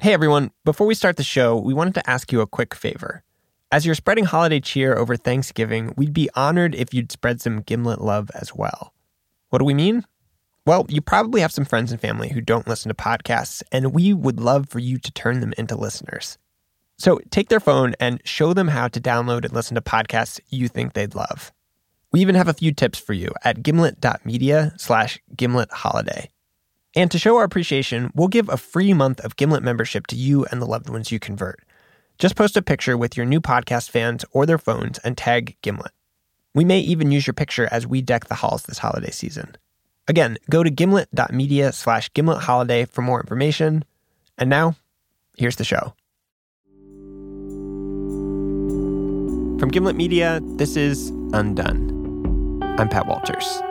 Hey everyone, before we start the show, we wanted to ask you a quick favor. As you're spreading holiday cheer over Thanksgiving, we'd be honored if you'd spread some Gimlet love as well. What do we mean? Well, you probably have some friends and family who don't listen to podcasts, and we would love for you to turn them into listeners. So take their phone and show them how to download and listen to podcasts you think they'd love. We even have a few tips for you at gimlet.media slash gimlet holiday. And to show our appreciation, we'll give a free month of Gimlet membership to you and the loved ones you convert. Just post a picture with your new podcast fans or their phones and tag Gimlet. We may even use your picture as we deck the halls this holiday season. Again, go to gimlet.media slash gimlet holiday for more information. And now, here's the show. From Gimlet Media, this is Undone. I'm Pat Walters.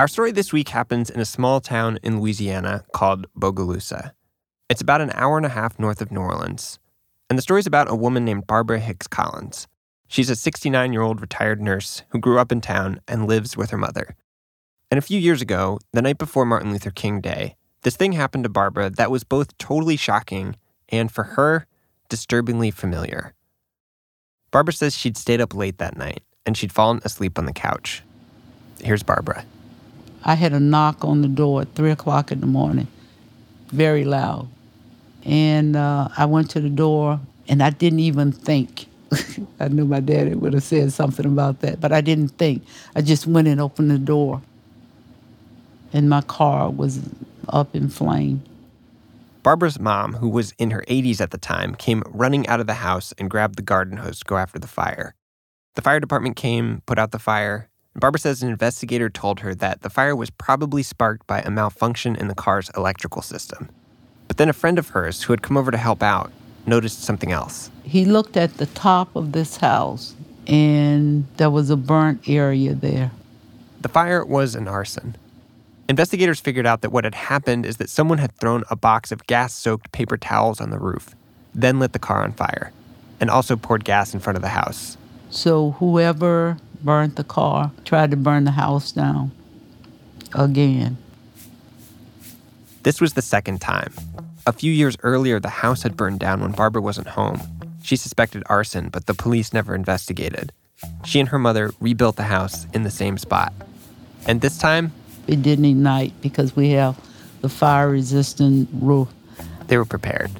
Our story this week happens in a small town in Louisiana called Bogalusa. It's about an hour and a half north of New Orleans. And the story's about a woman named Barbara Hicks Collins. She's a 69 year old retired nurse who grew up in town and lives with her mother. And a few years ago, the night before Martin Luther King Day, this thing happened to Barbara that was both totally shocking and, for her, disturbingly familiar. Barbara says she'd stayed up late that night and she'd fallen asleep on the couch. Here's Barbara. I had a knock on the door at three o'clock in the morning, very loud. And uh, I went to the door and I didn't even think. I knew my daddy would have said something about that, but I didn't think. I just went and opened the door. And my car was up in flame. Barbara's mom, who was in her 80s at the time, came running out of the house and grabbed the garden hose to go after the fire. The fire department came, put out the fire, Barbara says an investigator told her that the fire was probably sparked by a malfunction in the car's electrical system. But then a friend of hers who had come over to help out noticed something else. He looked at the top of this house and there was a burnt area there. The fire was an arson. Investigators figured out that what had happened is that someone had thrown a box of gas soaked paper towels on the roof, then lit the car on fire, and also poured gas in front of the house. So whoever burned the car, tried to burn the house down again. This was the second time. A few years earlier, the house had burned down when Barbara wasn't home. She suspected arson, but the police never investigated. She and her mother rebuilt the house in the same spot. And this time, it didn't ignite because we have the fire resistant roof. They were prepared.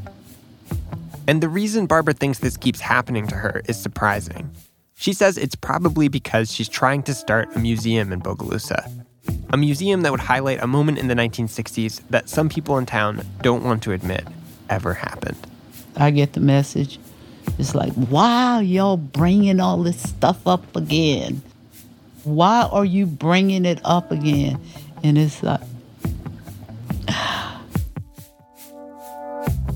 And the reason Barbara thinks this keeps happening to her is surprising. She says it's probably because she's trying to start a museum in Bogalusa. A museum that would highlight a moment in the 1960s that some people in town don't want to admit ever happened. I get the message. It's like, why are y'all bringing all this stuff up again? Why are you bringing it up again? And it's like,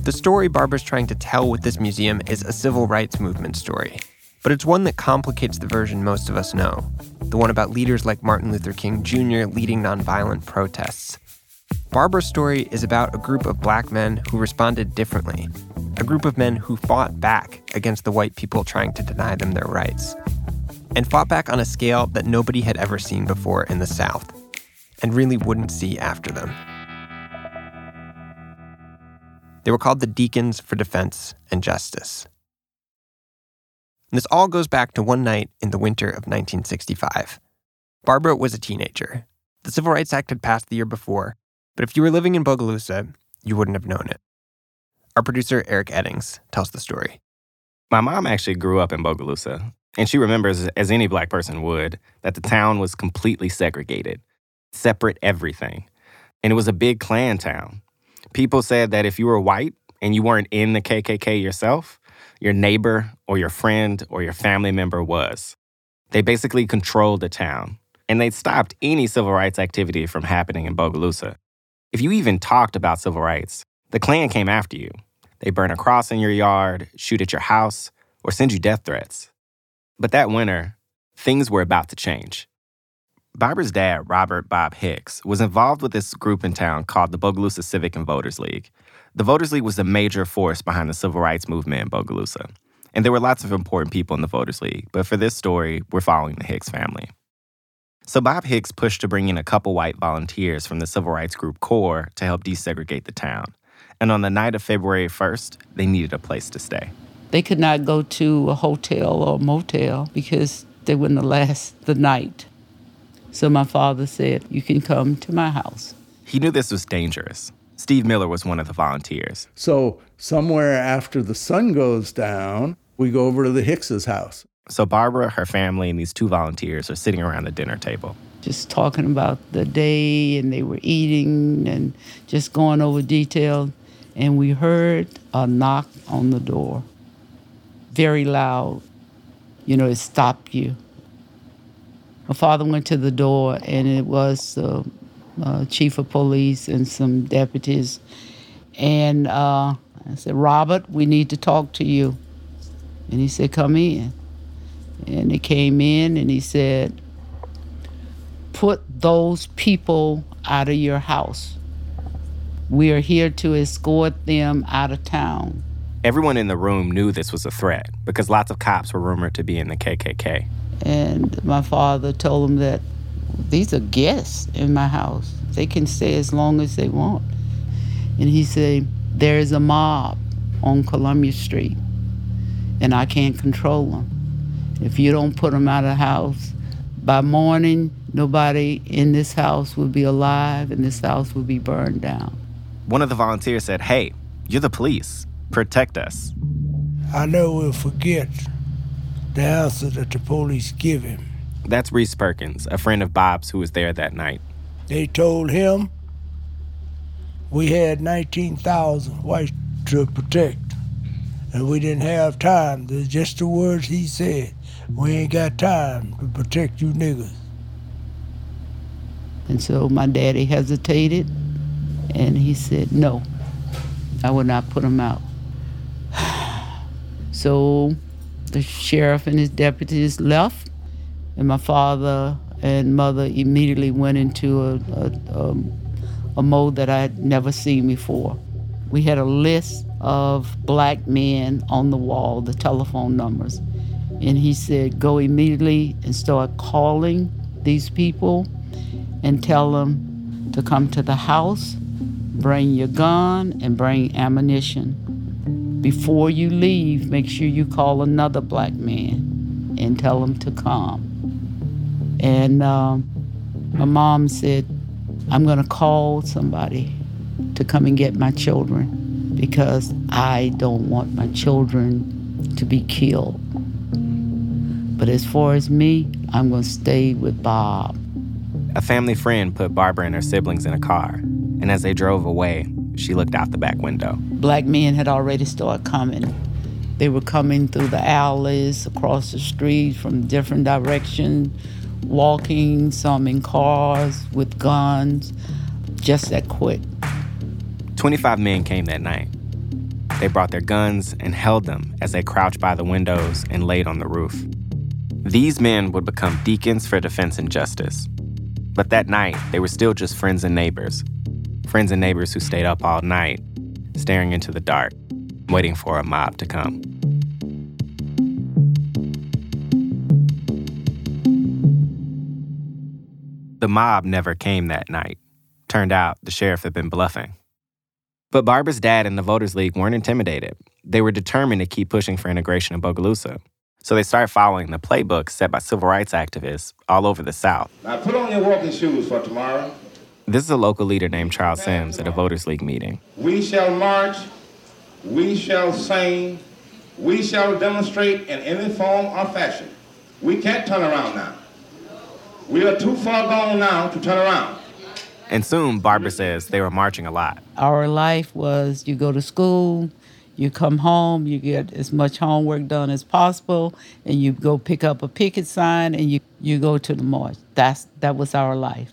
the story Barbara's trying to tell with this museum is a civil rights movement story but it's one that complicates the version most of us know the one about leaders like Martin Luther King Jr. leading nonviolent protests. Barbara's story is about a group of black men who responded differently, a group of men who fought back against the white people trying to deny them their rights, and fought back on a scale that nobody had ever seen before in the South, and really wouldn't see after them. They were called the Deacons for Defense and Justice. And this all goes back to one night in the winter of 1965. Barbara was a teenager. The Civil Rights Act had passed the year before, but if you were living in Bogalusa, you wouldn't have known it. Our producer, Eric Eddings, tells the story. My mom actually grew up in Bogalusa, and she remembers, as any black person would, that the town was completely segregated, separate everything. And it was a big Klan town. People said that if you were white and you weren't in the KKK yourself, your neighbor or your friend or your family member was. They basically controlled the town, and they stopped any civil rights activity from happening in Bogalusa. If you even talked about civil rights, the Klan came after you. They burn a cross in your yard, shoot at your house, or send you death threats. But that winter, things were about to change. Barbara's dad, Robert Bob Hicks, was involved with this group in town called the Bogalusa Civic and Voters League. The Voters League was the major force behind the civil rights movement in Bogalusa. And there were lots of important people in the Voters League, but for this story, we're following the Hicks family. So Bob Hicks pushed to bring in a couple white volunteers from the civil rights group CORE to help desegregate the town. And on the night of February 1st, they needed a place to stay. They could not go to a hotel or a motel because they wouldn't last the night. So my father said, You can come to my house. He knew this was dangerous. Steve Miller was one of the volunteers. So, somewhere after the sun goes down, we go over to the Hicks's house. So, Barbara, her family, and these two volunteers are sitting around the dinner table. Just talking about the day, and they were eating and just going over details. And we heard a knock on the door, very loud. You know, it stopped you. My father went to the door, and it was the uh, chief of police and some deputies. And uh, I said, Robert, we need to talk to you. And he said, Come in. And he came in and he said, Put those people out of your house. We are here to escort them out of town. Everyone in the room knew this was a threat because lots of cops were rumored to be in the KKK. And my father told them that these are guests in my house. They can stay as long as they want. And he said, There's a mob on Columbia Street, and I can't control them. If you don't put them out of the house, by morning, nobody in this house will be alive and this house will be burned down. One of the volunteers said, Hey, you're the police. Protect us. I know we'll forget the answer that the police give him. That's Reese Perkins, a friend of Bob's who was there that night. They told him we had 19,000 whites to protect, and we didn't have time. That's just the words he said. We ain't got time to protect you niggas. And so my daddy hesitated, and he said, no, I will not put him out. so the sheriff and his deputies left, and my father and mother immediately went into a, a, a, a mode that I had never seen before. We had a list of black men on the wall, the telephone numbers. And he said, go immediately and start calling these people and tell them to come to the house, bring your gun, and bring ammunition. Before you leave, make sure you call another black man and tell him to come. And um, my mom said, I'm going to call somebody to come and get my children because I don't want my children to be killed. But as far as me, I'm going to stay with Bob. A family friend put Barbara and her siblings in a car, and as they drove away, she looked out the back window. Black men had already started coming. They were coming through the alleys, across the street from different directions walking, some in cars with guns, just that quick. 25 men came that night. They brought their guns and held them as they crouched by the windows and laid on the roof. These men would become deacons for defense and justice. But that night, they were still just friends and neighbors. Friends and neighbors who stayed up all night, staring into the dark, waiting for a mob to come. The mob never came that night. Turned out the sheriff had been bluffing. But Barbara's dad and the Voters League weren't intimidated. They were determined to keep pushing for integration in Bogalusa. So they started following the playbook set by civil rights activists all over the South. Now put on your walking shoes for tomorrow. This is a local leader named Charles Sims at a Voters League meeting. We shall march, we shall sing, we shall demonstrate in any form or fashion. We can't turn around now. We are too far gone now to turn around. And soon, Barbara says they were marching a lot. Our life was you go to school, you come home, you get as much homework done as possible, and you go pick up a picket sign and you, you go to the march. That's that was our life.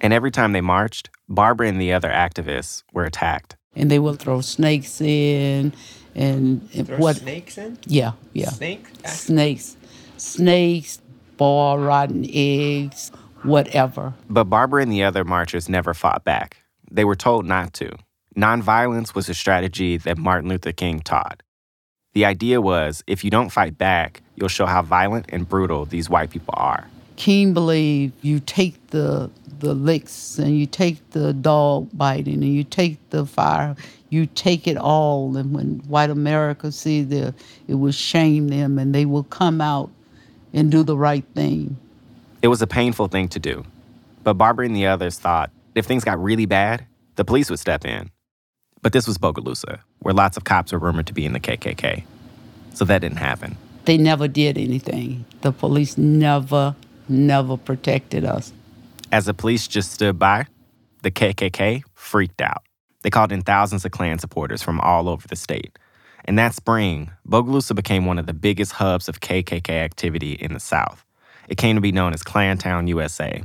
And every time they marched, Barbara and the other activists were attacked. And they would throw snakes in and, and Throw what snakes in? Yeah, yeah. Snakes? Snakes. Snakes, ball rotten eggs, whatever. But Barbara and the other marchers never fought back. They were told not to. Nonviolence was a strategy that Martin Luther King taught. The idea was if you don't fight back, you'll show how violent and brutal these white people are. King believed you take the the licks and you take the dog biting and you take the fire, you take it all. And when white America see the, it will shame them and they will come out and do the right thing. It was a painful thing to do. But Barbara and the others thought if things got really bad, the police would step in. But this was Bogalusa, where lots of cops were rumored to be in the KKK. So that didn't happen. They never did anything. The police never, never protected us. As the police just stood by, the KKK freaked out. They called in thousands of Klan supporters from all over the state. And that spring, Bogalusa became one of the biggest hubs of KKK activity in the South. It came to be known as Klantown, USA,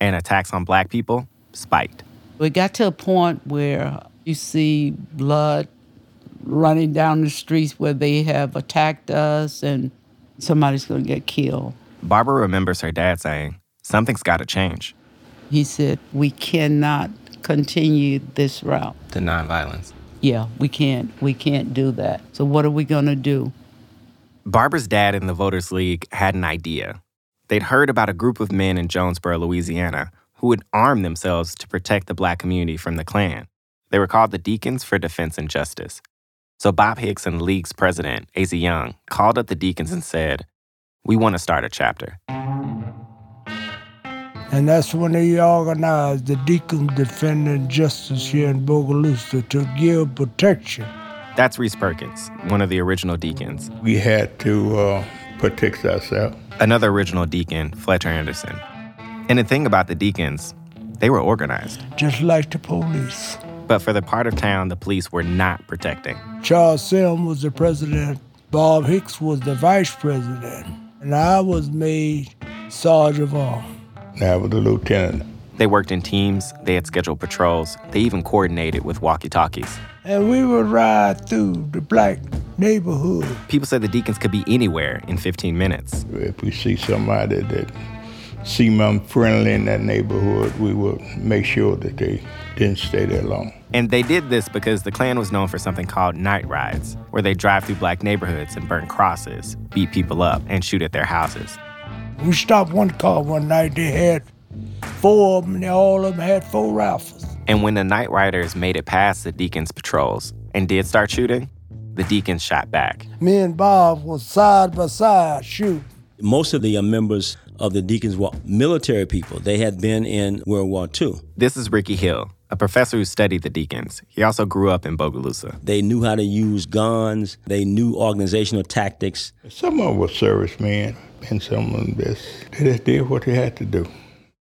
and attacks on black people spiked. It got to a point where you see blood running down the streets where they have attacked us and somebody's going to get killed. Barbara remembers her dad saying, Something's got to change. He said, We cannot continue this route. To nonviolence. Yeah, we can't. We can't do that. So, what are we going to do? Barbara's dad in the Voters League had an idea. They'd heard about a group of men in Jonesboro, Louisiana, who would arm themselves to protect the black community from the Klan. They were called the Deacons for Defense and Justice. So Bob Hicks and the League's president, Asa Young, called up the Deacons and said, We want to start a chapter. And that's when they organized the Deacons Defending Justice here in Bogalusa to give protection. That's Reese Perkins, one of the original deacons. We had to uh, protect ourselves. Another original deacon, Fletcher Anderson. And the thing about the deacons, they were organized. Just like the police. But for the part of town the police were not protecting. Charles Sim was the president. Bob Hicks was the vice president. And I was made sergeant of arms. I was the lieutenant. They worked in teams, they had scheduled patrols, they even coordinated with walkie talkies. And we would ride through the black neighborhood. People said the deacons could be anywhere in 15 minutes. If we see somebody that seemed unfriendly in that neighborhood, we would make sure that they didn't stay there long. And they did this because the Klan was known for something called night rides, where they drive through black neighborhoods and burn crosses, beat people up, and shoot at their houses. We stopped one car one night. They had four of them, and all of them had four rifles. And when the night riders made it past the deacons' patrols and did start shooting, the deacons shot back. Me and Bob was side by side shooting. Most of the members of the deacons were military people. They had been in World War II. This is Ricky Hill, a professor who studied the deacons. He also grew up in Bogalusa. They knew how to use guns. They knew organizational tactics. Some of them were servicemen, and some of them just, they just did what they had to do.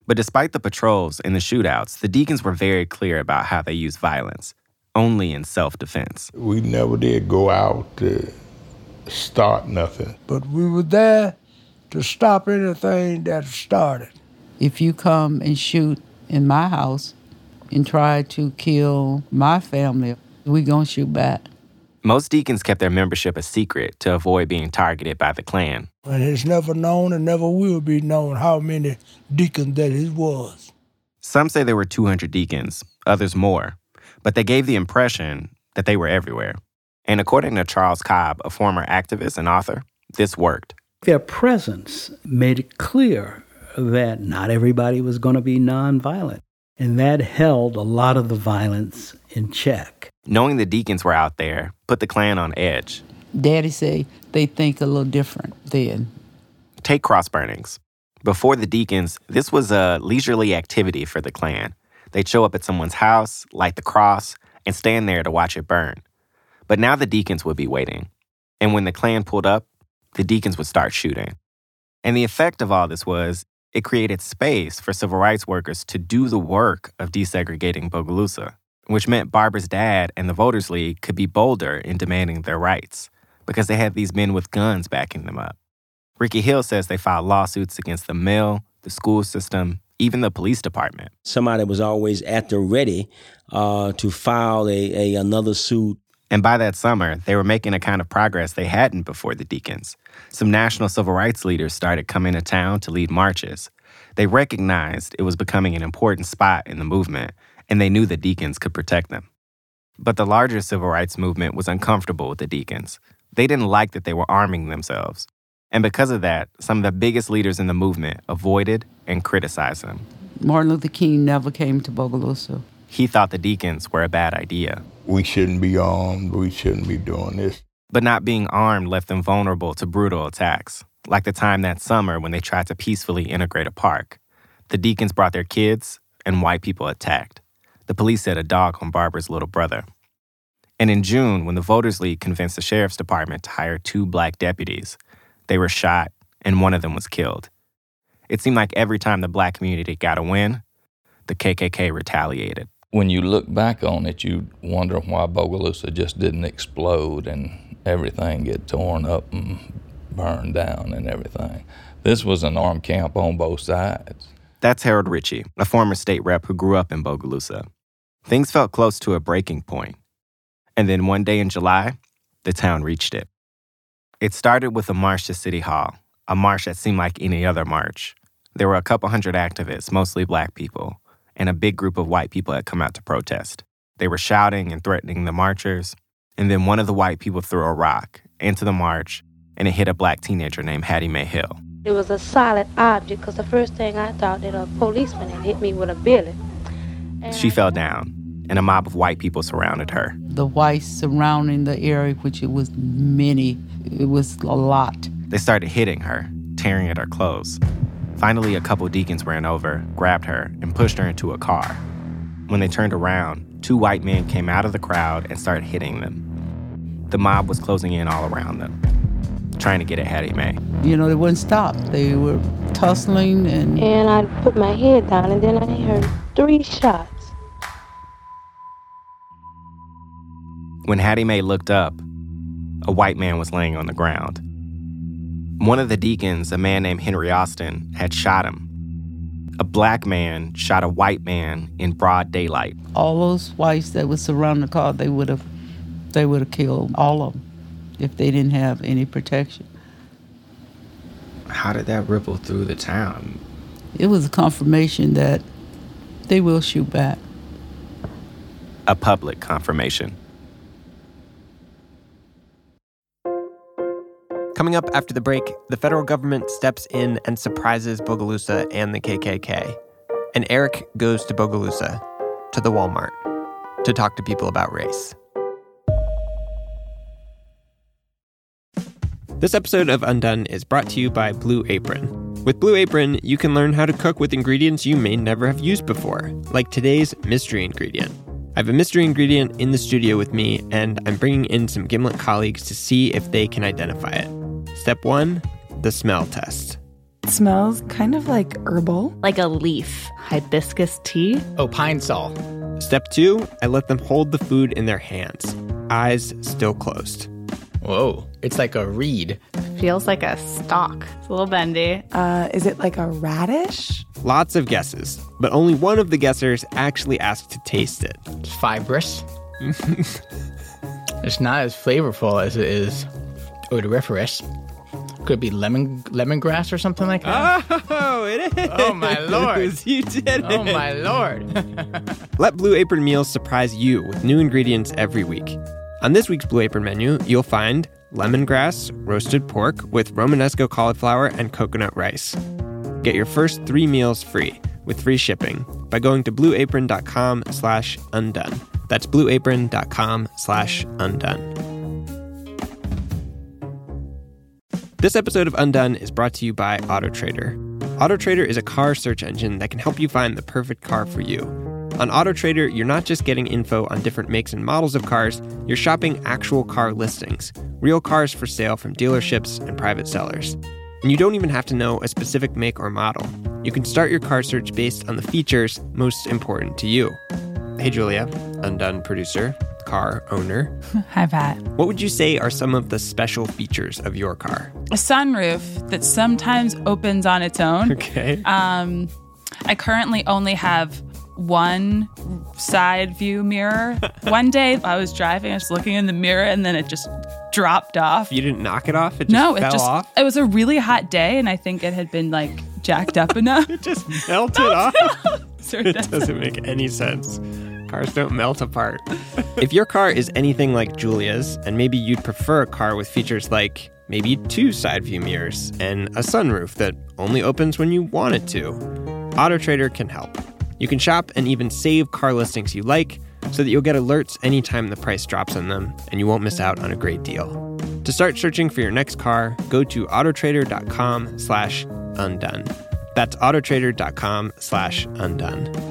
But despite the patrols and the shootouts, the deacons were very clear about how they used violence, only in self defense. We never did go out to start nothing. But we were there to stop anything that started. If you come and shoot in my house and try to kill my family, we gonna shoot back. Most deacons kept their membership a secret to avoid being targeted by the Klan. And it's never known and never will be known how many deacons that it was. Some say there were 200 deacons, others more, but they gave the impression that they were everywhere. And according to Charles Cobb, a former activist and author, this worked. Their presence made it clear that not everybody was going to be nonviolent. And that held a lot of the violence in check. Knowing the deacons were out there put the Klan on edge. Daddy say they think a little different then. Take cross burnings. Before the deacons, this was a leisurely activity for the Klan. They'd show up at someone's house, light the cross, and stand there to watch it burn. But now the deacons would be waiting. And when the Klan pulled up, the deacons would start shooting. And the effect of all this was it created space for civil rights workers to do the work of desegregating Bogalusa, which meant Barbara's dad and the Voters League could be bolder in demanding their rights because they had these men with guns backing them up. Ricky Hill says they filed lawsuits against the mill, the school system, even the police department. Somebody was always at the ready uh, to file a, a another suit. And by that summer, they were making a kind of progress they hadn't before the Deacons. Some national civil rights leaders started coming to town to lead marches. They recognized it was becoming an important spot in the movement, and they knew the Deacons could protect them. But the larger civil rights movement was uncomfortable with the Deacons. They didn't like that they were arming themselves. And because of that, some of the biggest leaders in the movement avoided and criticized them. Martin Luther King never came to Bogalusa. He thought the deacons were a bad idea. We shouldn't be armed. We shouldn't be doing this. But not being armed left them vulnerable to brutal attacks, like the time that summer when they tried to peacefully integrate a park. The deacons brought their kids, and white people attacked. The police set a dog on Barbara's little brother. And in June, when the Voters League convinced the sheriff's department to hire two black deputies, they were shot, and one of them was killed. It seemed like every time the black community got a win, the KKK retaliated. When you look back on it, you wonder why Bogalusa just didn't explode and everything get torn up and burned down and everything. This was an armed camp on both sides. That's Harold Ritchie, a former state rep who grew up in Bogalusa. Things felt close to a breaking point. And then one day in July, the town reached it. It started with a march to City Hall, a march that seemed like any other march. There were a couple hundred activists, mostly black people, and a big group of white people had come out to protest. They were shouting and threatening the marchers, and then one of the white people threw a rock into the march, and it hit a black teenager named Hattie Mae Hill. It was a solid object because the first thing I thought that a policeman had hit me with a billy. She fell down, and a mob of white people surrounded her. The whites surrounding the area, which it was many, it was a lot. They started hitting her, tearing at her clothes. Finally, a couple deacons ran over, grabbed her, and pushed her into a car. When they turned around, two white men came out of the crowd and started hitting them. The mob was closing in all around them, trying to get at Hattie Mae. You know, they wouldn't stop. They were tussling and And I put my head down, and then I heard three shots. When Hattie Mae looked up, a white man was laying on the ground. One of the deacons, a man named Henry Austin, had shot him. A black man shot a white man in broad daylight. all those whites that was surrounding the car, they would have, they would have killed all of them if they didn't have any protection. How did that ripple through the town? It was a confirmation that they will shoot back. A public confirmation. Coming up after the break, the federal government steps in and surprises Bogalusa and the KKK. And Eric goes to Bogalusa, to the Walmart, to talk to people about race. This episode of Undone is brought to you by Blue Apron. With Blue Apron, you can learn how to cook with ingredients you may never have used before, like today's mystery ingredient. I have a mystery ingredient in the studio with me, and I'm bringing in some Gimlet colleagues to see if they can identify it. Step one the smell test. It smells kind of like herbal. Like a leaf. Hibiscus tea. Oh, Pine-Sol. Step two I let them hold the food in their hands, eyes still closed. Whoa, it's like a reed. Feels like a stalk. It's a little bendy. Uh, is it like a radish? Lots of guesses, but only one of the guessers actually asked to taste it. It's fibrous. it's not as flavorful as it is odoriferous. Could be lemon lemongrass or something like that. Oh, it is. Oh, my lord. you did it. Oh my lord. Let Blue Apron meals surprise you with new ingredients every week. On this week's Blue Apron menu, you'll find lemongrass, roasted pork with Romanesco cauliflower and coconut rice. Get your first three meals free with free shipping by going to blueapron.com slash undone. That's blueapron.com slash undone. This episode of Undone is brought to you by AutoTrader. AutoTrader is a car search engine that can help you find the perfect car for you. On AutoTrader, you're not just getting info on different makes and models of cars, you're shopping actual car listings, real cars for sale from dealerships and private sellers. And you don't even have to know a specific make or model. You can start your car search based on the features most important to you. Hey, Julia, Undone producer, car owner. Hi, Pat. What would you say are some of the special features of your car? A sunroof that sometimes opens on its own. Okay. Um, I currently only have one side view mirror. one day I was driving, I was looking in the mirror, and then it just dropped off. You didn't knock it off? It just no, it fell just off? it was a really hot day, and I think it had been like jacked up enough. it just melted off. So it that's- doesn't make any sense. Cars don't melt apart. if your car is anything like Julia's, and maybe you'd prefer a car with features like maybe two side view mirrors, and a sunroof that only opens when you want it to. AutoTrader can help. You can shop and even save car listings you like so that you'll get alerts anytime the price drops on them and you won't miss out on a great deal. To start searching for your next car, go to autotrader.com slash undone. That's autotrader.com slash undone.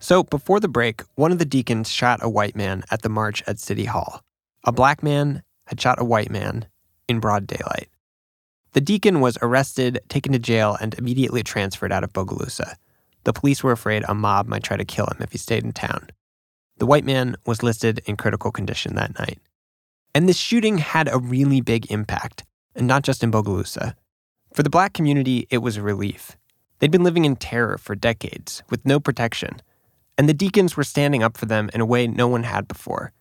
So, before the break, one of the deacons shot a white man at the march at City Hall. A black man had shot a white man in broad daylight. The deacon was arrested, taken to jail, and immediately transferred out of Bogalusa. The police were afraid a mob might try to kill him if he stayed in town. The white man was listed in critical condition that night. And this shooting had a really big impact, and not just in Bogalusa. For the black community, it was a relief. They'd been living in terror for decades, with no protection, and the deacons were standing up for them in a way no one had before.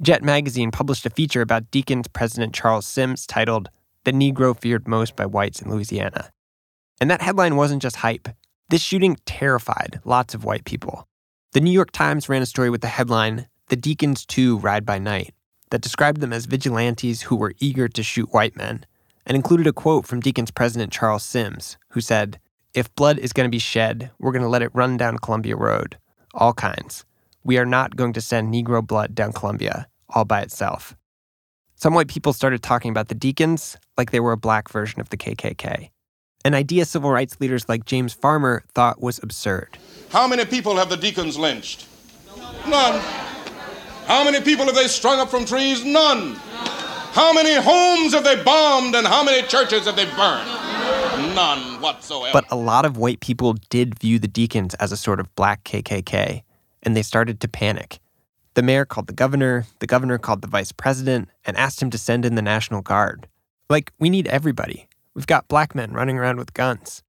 Jet magazine published a feature about Deacons President Charles Sims titled The Negro Feared Most by Whites in Louisiana. And that headline wasn't just hype. This shooting terrified lots of white people. The New York Times ran a story with the headline, The Deacons Too Ride by Night, that described them as vigilantes who were eager to shoot white men, and included a quote from Deacons President Charles Sims, who said, If blood is going to be shed, we're going to let it run down Columbia Road. All kinds. We are not going to send Negro blood down Columbia all by itself. Some white people started talking about the deacons like they were a black version of the KKK. An idea civil rights leaders like James Farmer thought was absurd. How many people have the deacons lynched? None. How many people have they strung up from trees? None. How many homes have they bombed and how many churches have they burned? None whatsoever. But a lot of white people did view the deacons as a sort of black KKK, and they started to panic. The mayor called the governor, the governor called the vice president, and asked him to send in the National Guard. Like, we need everybody. We've got black men running around with guns.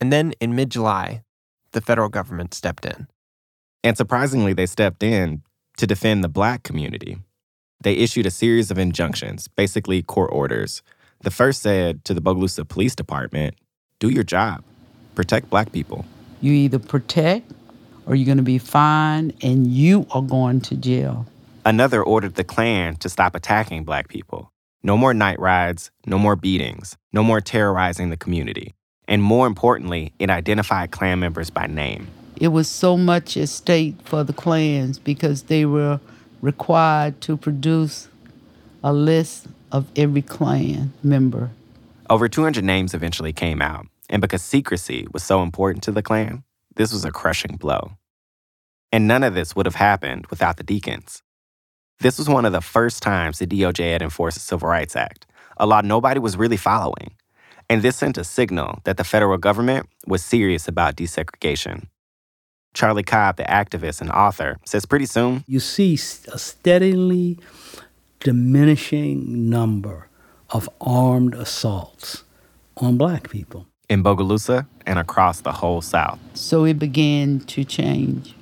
And then in mid July, the federal government stepped in. And surprisingly, they stepped in to defend the black community. They issued a series of injunctions, basically court orders. The first said to the Bogalusa Police Department, do your job, protect black people. You either protect or you're going to be fined and you are going to jail. Another ordered the Klan to stop attacking black people. No more night rides, no more beatings, no more terrorizing the community. And more importantly, it identified Klan members by name. It was so much at stake for the Klans because they were required to produce a list of every Klan member. Over 200 names eventually came out, and because secrecy was so important to the Klan, this was a crushing blow. And none of this would have happened without the deacons. This was one of the first times the DOJ had enforced the Civil Rights Act, a law nobody was really following. And this sent a signal that the federal government was serious about desegregation. Charlie Cobb, the activist and author, says pretty soon you see a steadily diminishing number of armed assaults on black people in Bogalusa and across the whole South. So it began to change.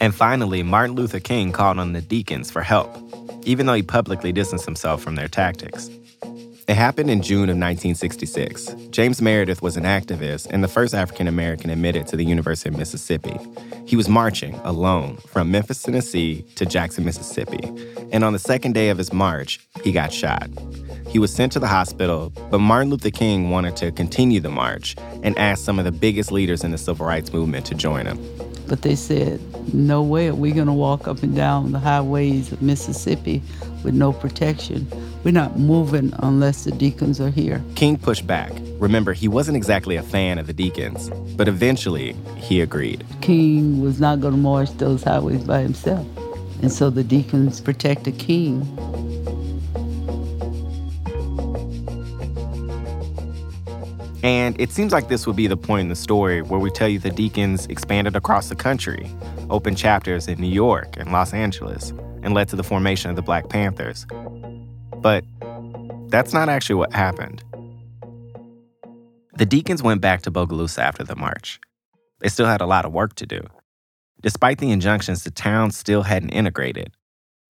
And finally, Martin Luther King called on the deacons for help, even though he publicly distanced himself from their tactics. It happened in June of 1966. James Meredith was an activist and the first African American admitted to the University of Mississippi. He was marching alone from Memphis, Tennessee to Jackson, Mississippi. And on the second day of his march, he got shot. He was sent to the hospital, but Martin Luther King wanted to continue the march and asked some of the biggest leaders in the civil rights movement to join him. But they said, no way are we going to walk up and down the highways of Mississippi with no protection. We're not moving unless the deacons are here. King pushed back. Remember, he wasn't exactly a fan of the deacons, but eventually he agreed. King was not going to march those highways by himself. And so the deacons protected King. And it seems like this would be the point in the story where we tell you the deacons expanded across the country, opened chapters in New York and Los Angeles, and led to the formation of the Black Panthers. But that's not actually what happened. The deacons went back to Bogalusa after the march. They still had a lot of work to do. Despite the injunctions, the town still hadn't integrated.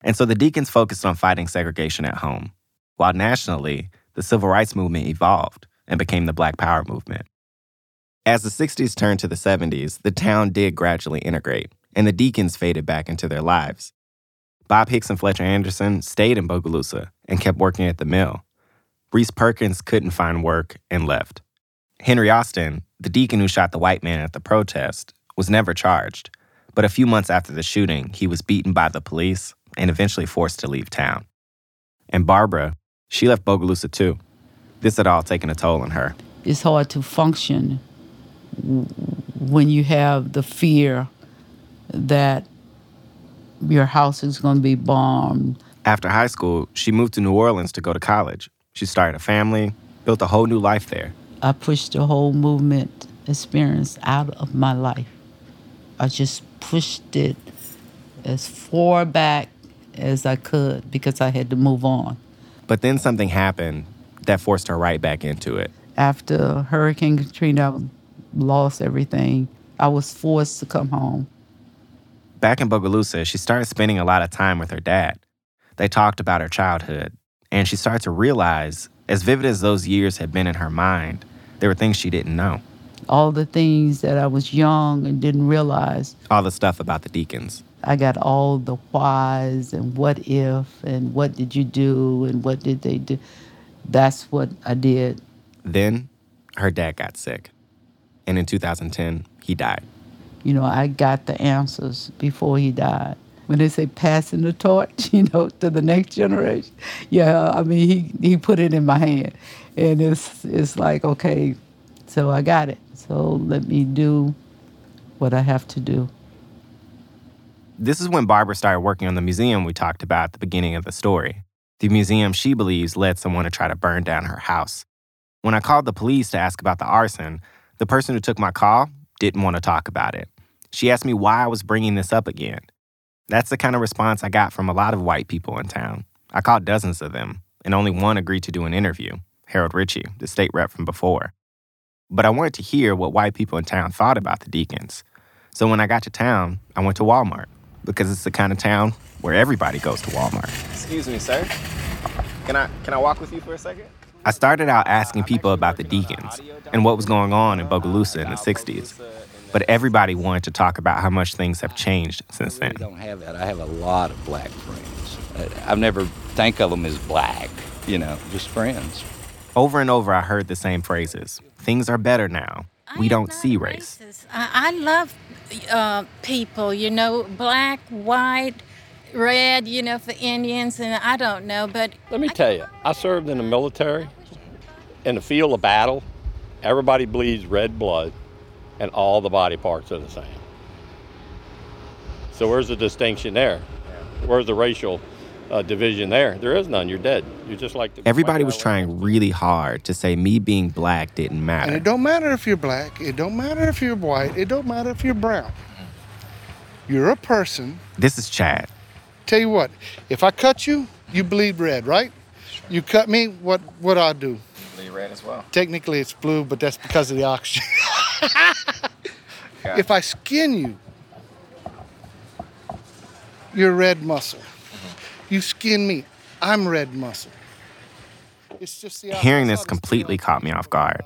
And so the deacons focused on fighting segregation at home, while nationally, the civil rights movement evolved and became the Black Power movement. As the 60s turned to the 70s, the town did gradually integrate, and the Deacons faded back into their lives. Bob Hicks and Fletcher Anderson stayed in Bogalusa and kept working at the mill. Reese Perkins couldn't find work and left. Henry Austin, the deacon who shot the white man at the protest, was never charged, but a few months after the shooting, he was beaten by the police and eventually forced to leave town. And Barbara, she left Bogalusa too. This had all taken a toll on her. It's hard to function when you have the fear that your house is going to be bombed. After high school, she moved to New Orleans to go to college. She started a family, built a whole new life there. I pushed the whole movement experience out of my life. I just pushed it as far back as I could because I had to move on. But then something happened that forced her right back into it. After Hurricane Katrina, I lost everything. I was forced to come home. Back in Bogalusa, she started spending a lot of time with her dad. They talked about her childhood, and she started to realize, as vivid as those years had been in her mind, there were things she didn't know. All the things that I was young and didn't realize. All the stuff about the deacons. I got all the whys and what if and what did you do and what did they do. That's what I did. Then her dad got sick. And in 2010, he died. You know, I got the answers before he died. When they say passing the torch, you know, to the next generation. Yeah, I mean, he, he put it in my hand. And it's, it's like, okay, so I got it. So let me do what I have to do. This is when Barbara started working on the museum we talked about at the beginning of the story. The museum she believes led someone to try to burn down her house. When I called the police to ask about the arson, the person who took my call didn't want to talk about it. She asked me why I was bringing this up again. That's the kind of response I got from a lot of white people in town. I called dozens of them, and only one agreed to do an interview Harold Ritchie, the state rep from before. But I wanted to hear what white people in town thought about the deacons. So when I got to town, I went to Walmart because it's the kind of town where everybody goes to Walmart. Excuse me, sir. Can I can I walk with you for a second? I started out asking people about the deacons and what was going on in Bogalusa in the 60s. But everybody wanted to talk about how much things have changed since then. I don't have that. I have a lot of black friends. I've never think of them as black, you know, just friends. Over and over, I heard the same phrases. Things are better now. We don't see race. I, I love uh, people, you know, black, white, red, you know, for Indians, and I don't know, but. Let me tell you, I served in the military. In the field of battle, everybody bleeds red blood, and all the body parts are the same. So where's the distinction there? Where's the racial uh, division there? There is none. You're dead. You're just like the Everybody was trying really hard to say me being black didn't matter. And matter. it don't matter if you're black, it don't matter if you're white, it don't matter if you're brown. You're a person. This is Chad. Tell you what, if I cut you, you bleed red, right? You cut me, what what I do? Bleed red as well. Technically it's blue, but that's because of the oxygen. if I skin you, you're red muscle. Mm-hmm. You skin me, I'm red muscle. It's just the Hearing this completely caught me off guard.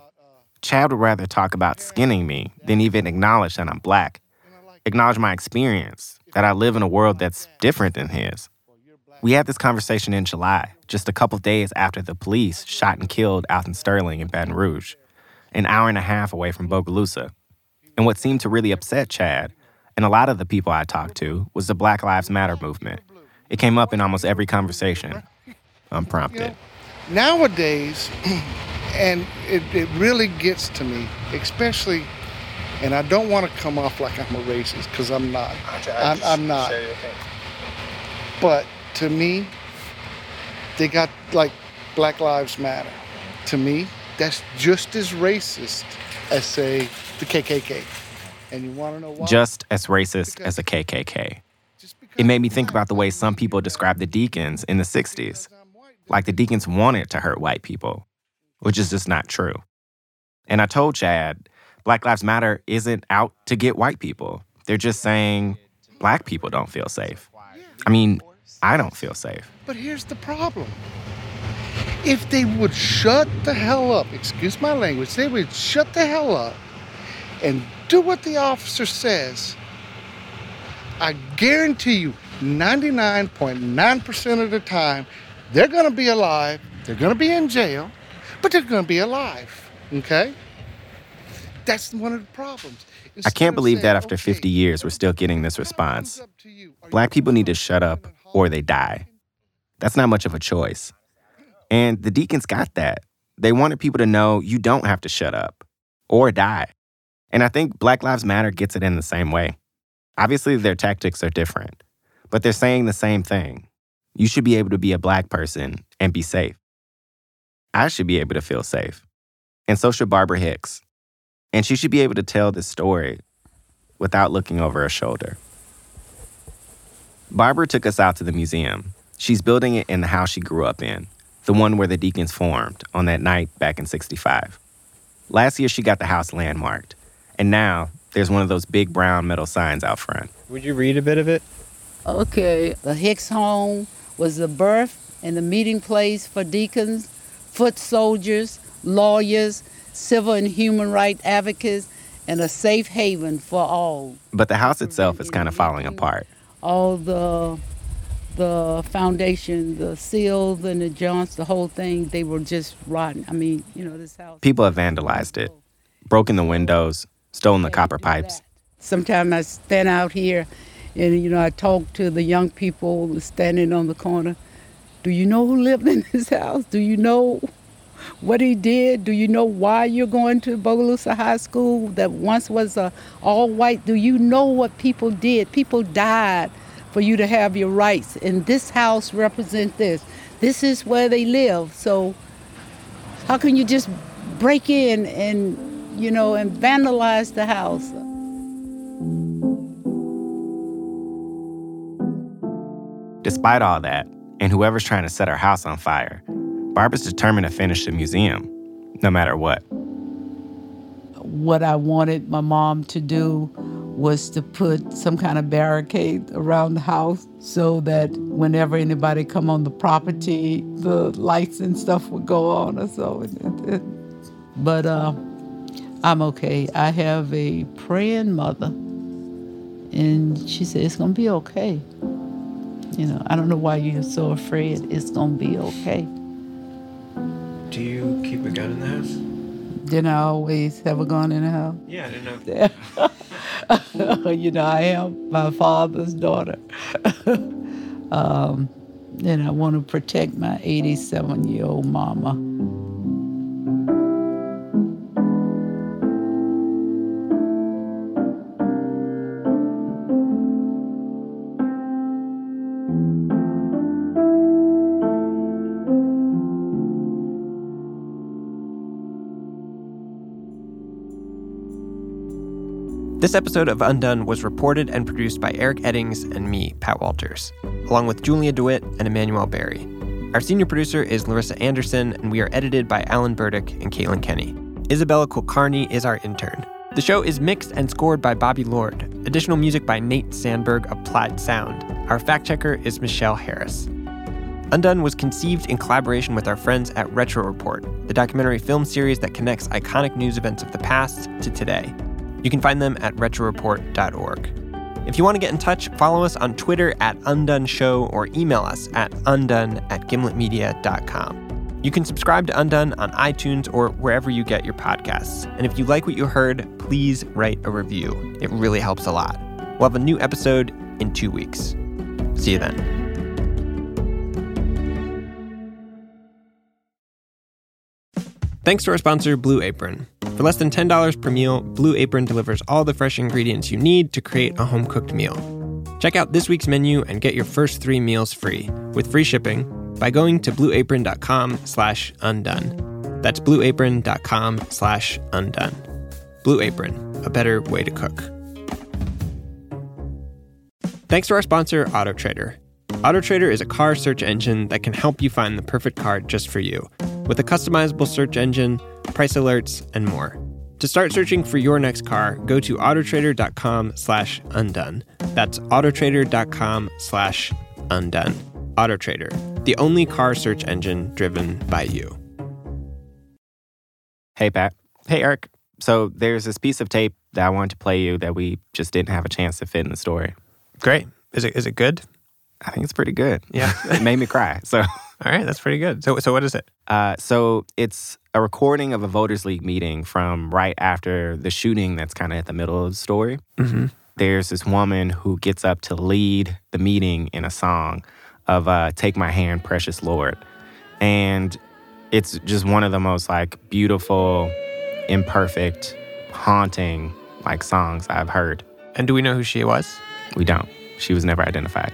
Chad would rather talk about skinning me than even acknowledge that I'm black, acknowledge my experience, that I live in a world that's different than his. We had this conversation in July, just a couple days after the police shot and killed Alton Sterling in Baton Rouge, an hour and a half away from Bogalusa. And what seemed to really upset Chad, and a lot of the people I talked to, was the Black Lives Matter movement. It came up in almost every conversation, um, unprompted. nowadays, and it, it really gets to me, especially, and I don't want to come off like I'm a racist because I'm not. I'm, I'm not. But to me, they got like Black Lives Matter. To me, that's just as racist as, say, the KKK. And you want to know why? just as racist as a KKK. It made me think about the way some people described the deacons in the 60s, like the deacons wanted to hurt white people, which is just not true. And I told Chad, Black Lives Matter isn't out to get white people. They're just saying black people don't feel safe. I mean, I don't feel safe. But here's the problem. If they would shut the hell up, excuse my language, they would shut the hell up and do what the officer says, I guarantee you 99.9% of the time, they're going to be alive. They're going to be in jail, but they're going to be alive. Okay? That's one of the problems. I can't believe that after 50 years, we're still getting this response. Black people need to shut up or they die. That's not much of a choice. And the deacons got that. They wanted people to know you don't have to shut up or die. And I think Black Lives Matter gets it in the same way. Obviously, their tactics are different, but they're saying the same thing. You should be able to be a black person and be safe. I should be able to feel safe. And so should Barbara Hicks. And she should be able to tell this story without looking over her shoulder. Barbara took us out to the museum. She's building it in the house she grew up in, the one where the Deacons formed on that night back in 65. Last year, she got the house landmarked, and now there's one of those big brown metal signs out front. Would you read a bit of it? Okay, the Hicks home was the birth and the meeting place for deacons, foot soldiers, lawyers, civil and human rights advocates, and a safe haven for all. But the house itself is kind of falling apart. All the the foundation, the seals and the joints, the whole thing, they were just rotten. I mean, you know, this house. People have vandalized it, broken the windows, stolen the copper pipes. Sometimes I stand out here and, you know, I talk to the young people standing on the corner. Do you know who lived in this house? Do you know what he did? Do you know why you're going to Bogalusa High School that once was a all white? Do you know what people did? People died for you to have your rights. And this house represents this. This is where they live. So how can you just break in and, you know, and vandalize the house? Despite all that, and whoever's trying to set our house on fire, Barbara's determined to finish the museum, no matter what. What I wanted my mom to do was to put some kind of barricade around the house so that whenever anybody come on the property, the lights and stuff would go on or so. But uh, I'm okay. I have a praying mother, and she said it's gonna be okay. You know, I don't know why you're so afraid. It's gonna be okay. Do you keep a gun in the house? Didn't I always have a gun in the house? Yeah, I didn't know. you know, I am my father's daughter. um, and I want to protect my 87 year old mama. This episode of Undone was reported and produced by Eric Eddings and me, Pat Walters, along with Julia DeWitt and Emanuele Berry. Our senior producer is Larissa Anderson, and we are edited by Alan Burdick and Caitlin Kenney. Isabella Kulkarni is our intern. The show is mixed and scored by Bobby Lord. Additional music by Nate Sandberg of Plaid Sound. Our fact checker is Michelle Harris. Undone was conceived in collaboration with our friends at Retro Report, the documentary film series that connects iconic news events of the past to today. You can find them at retroreport.org. If you want to get in touch, follow us on Twitter at Undone Show or email us at undone at gimletmedia.com. You can subscribe to Undone on iTunes or wherever you get your podcasts. And if you like what you heard, please write a review. It really helps a lot. We'll have a new episode in two weeks. See you then. Thanks to our sponsor, Blue Apron. For less than $10 per meal, Blue Apron delivers all the fresh ingredients you need to create a home cooked meal. Check out this week's menu and get your first three meals free with free shipping by going to blueapron.com slash undone. That's blueapron.com slash undone. Blue Apron, a better way to cook. Thanks to our sponsor, AutoTrader. AutoTrader is a car search engine that can help you find the perfect car just for you with a customizable search engine, price alerts, and more. To start searching for your next car, go to autotrader.com slash undone. That's autotrader.com slash undone. AutoTrader, the only car search engine driven by you. Hey, Pat. Hey, Eric. So there's this piece of tape that I wanted to play you that we just didn't have a chance to fit in the story. Great. Is it is it good? I think it's pretty good. Yeah. it made me cry. So, all right, that's pretty good. So, so what is it? Uh, so it's a recording of a voters league meeting from right after the shooting. That's kind of at the middle of the story. Mm-hmm. There's this woman who gets up to lead the meeting in a song of uh, "Take My Hand, Precious Lord," and it's just one of the most like beautiful, imperfect, haunting like songs I've heard. And do we know who she was? We don't. She was never identified.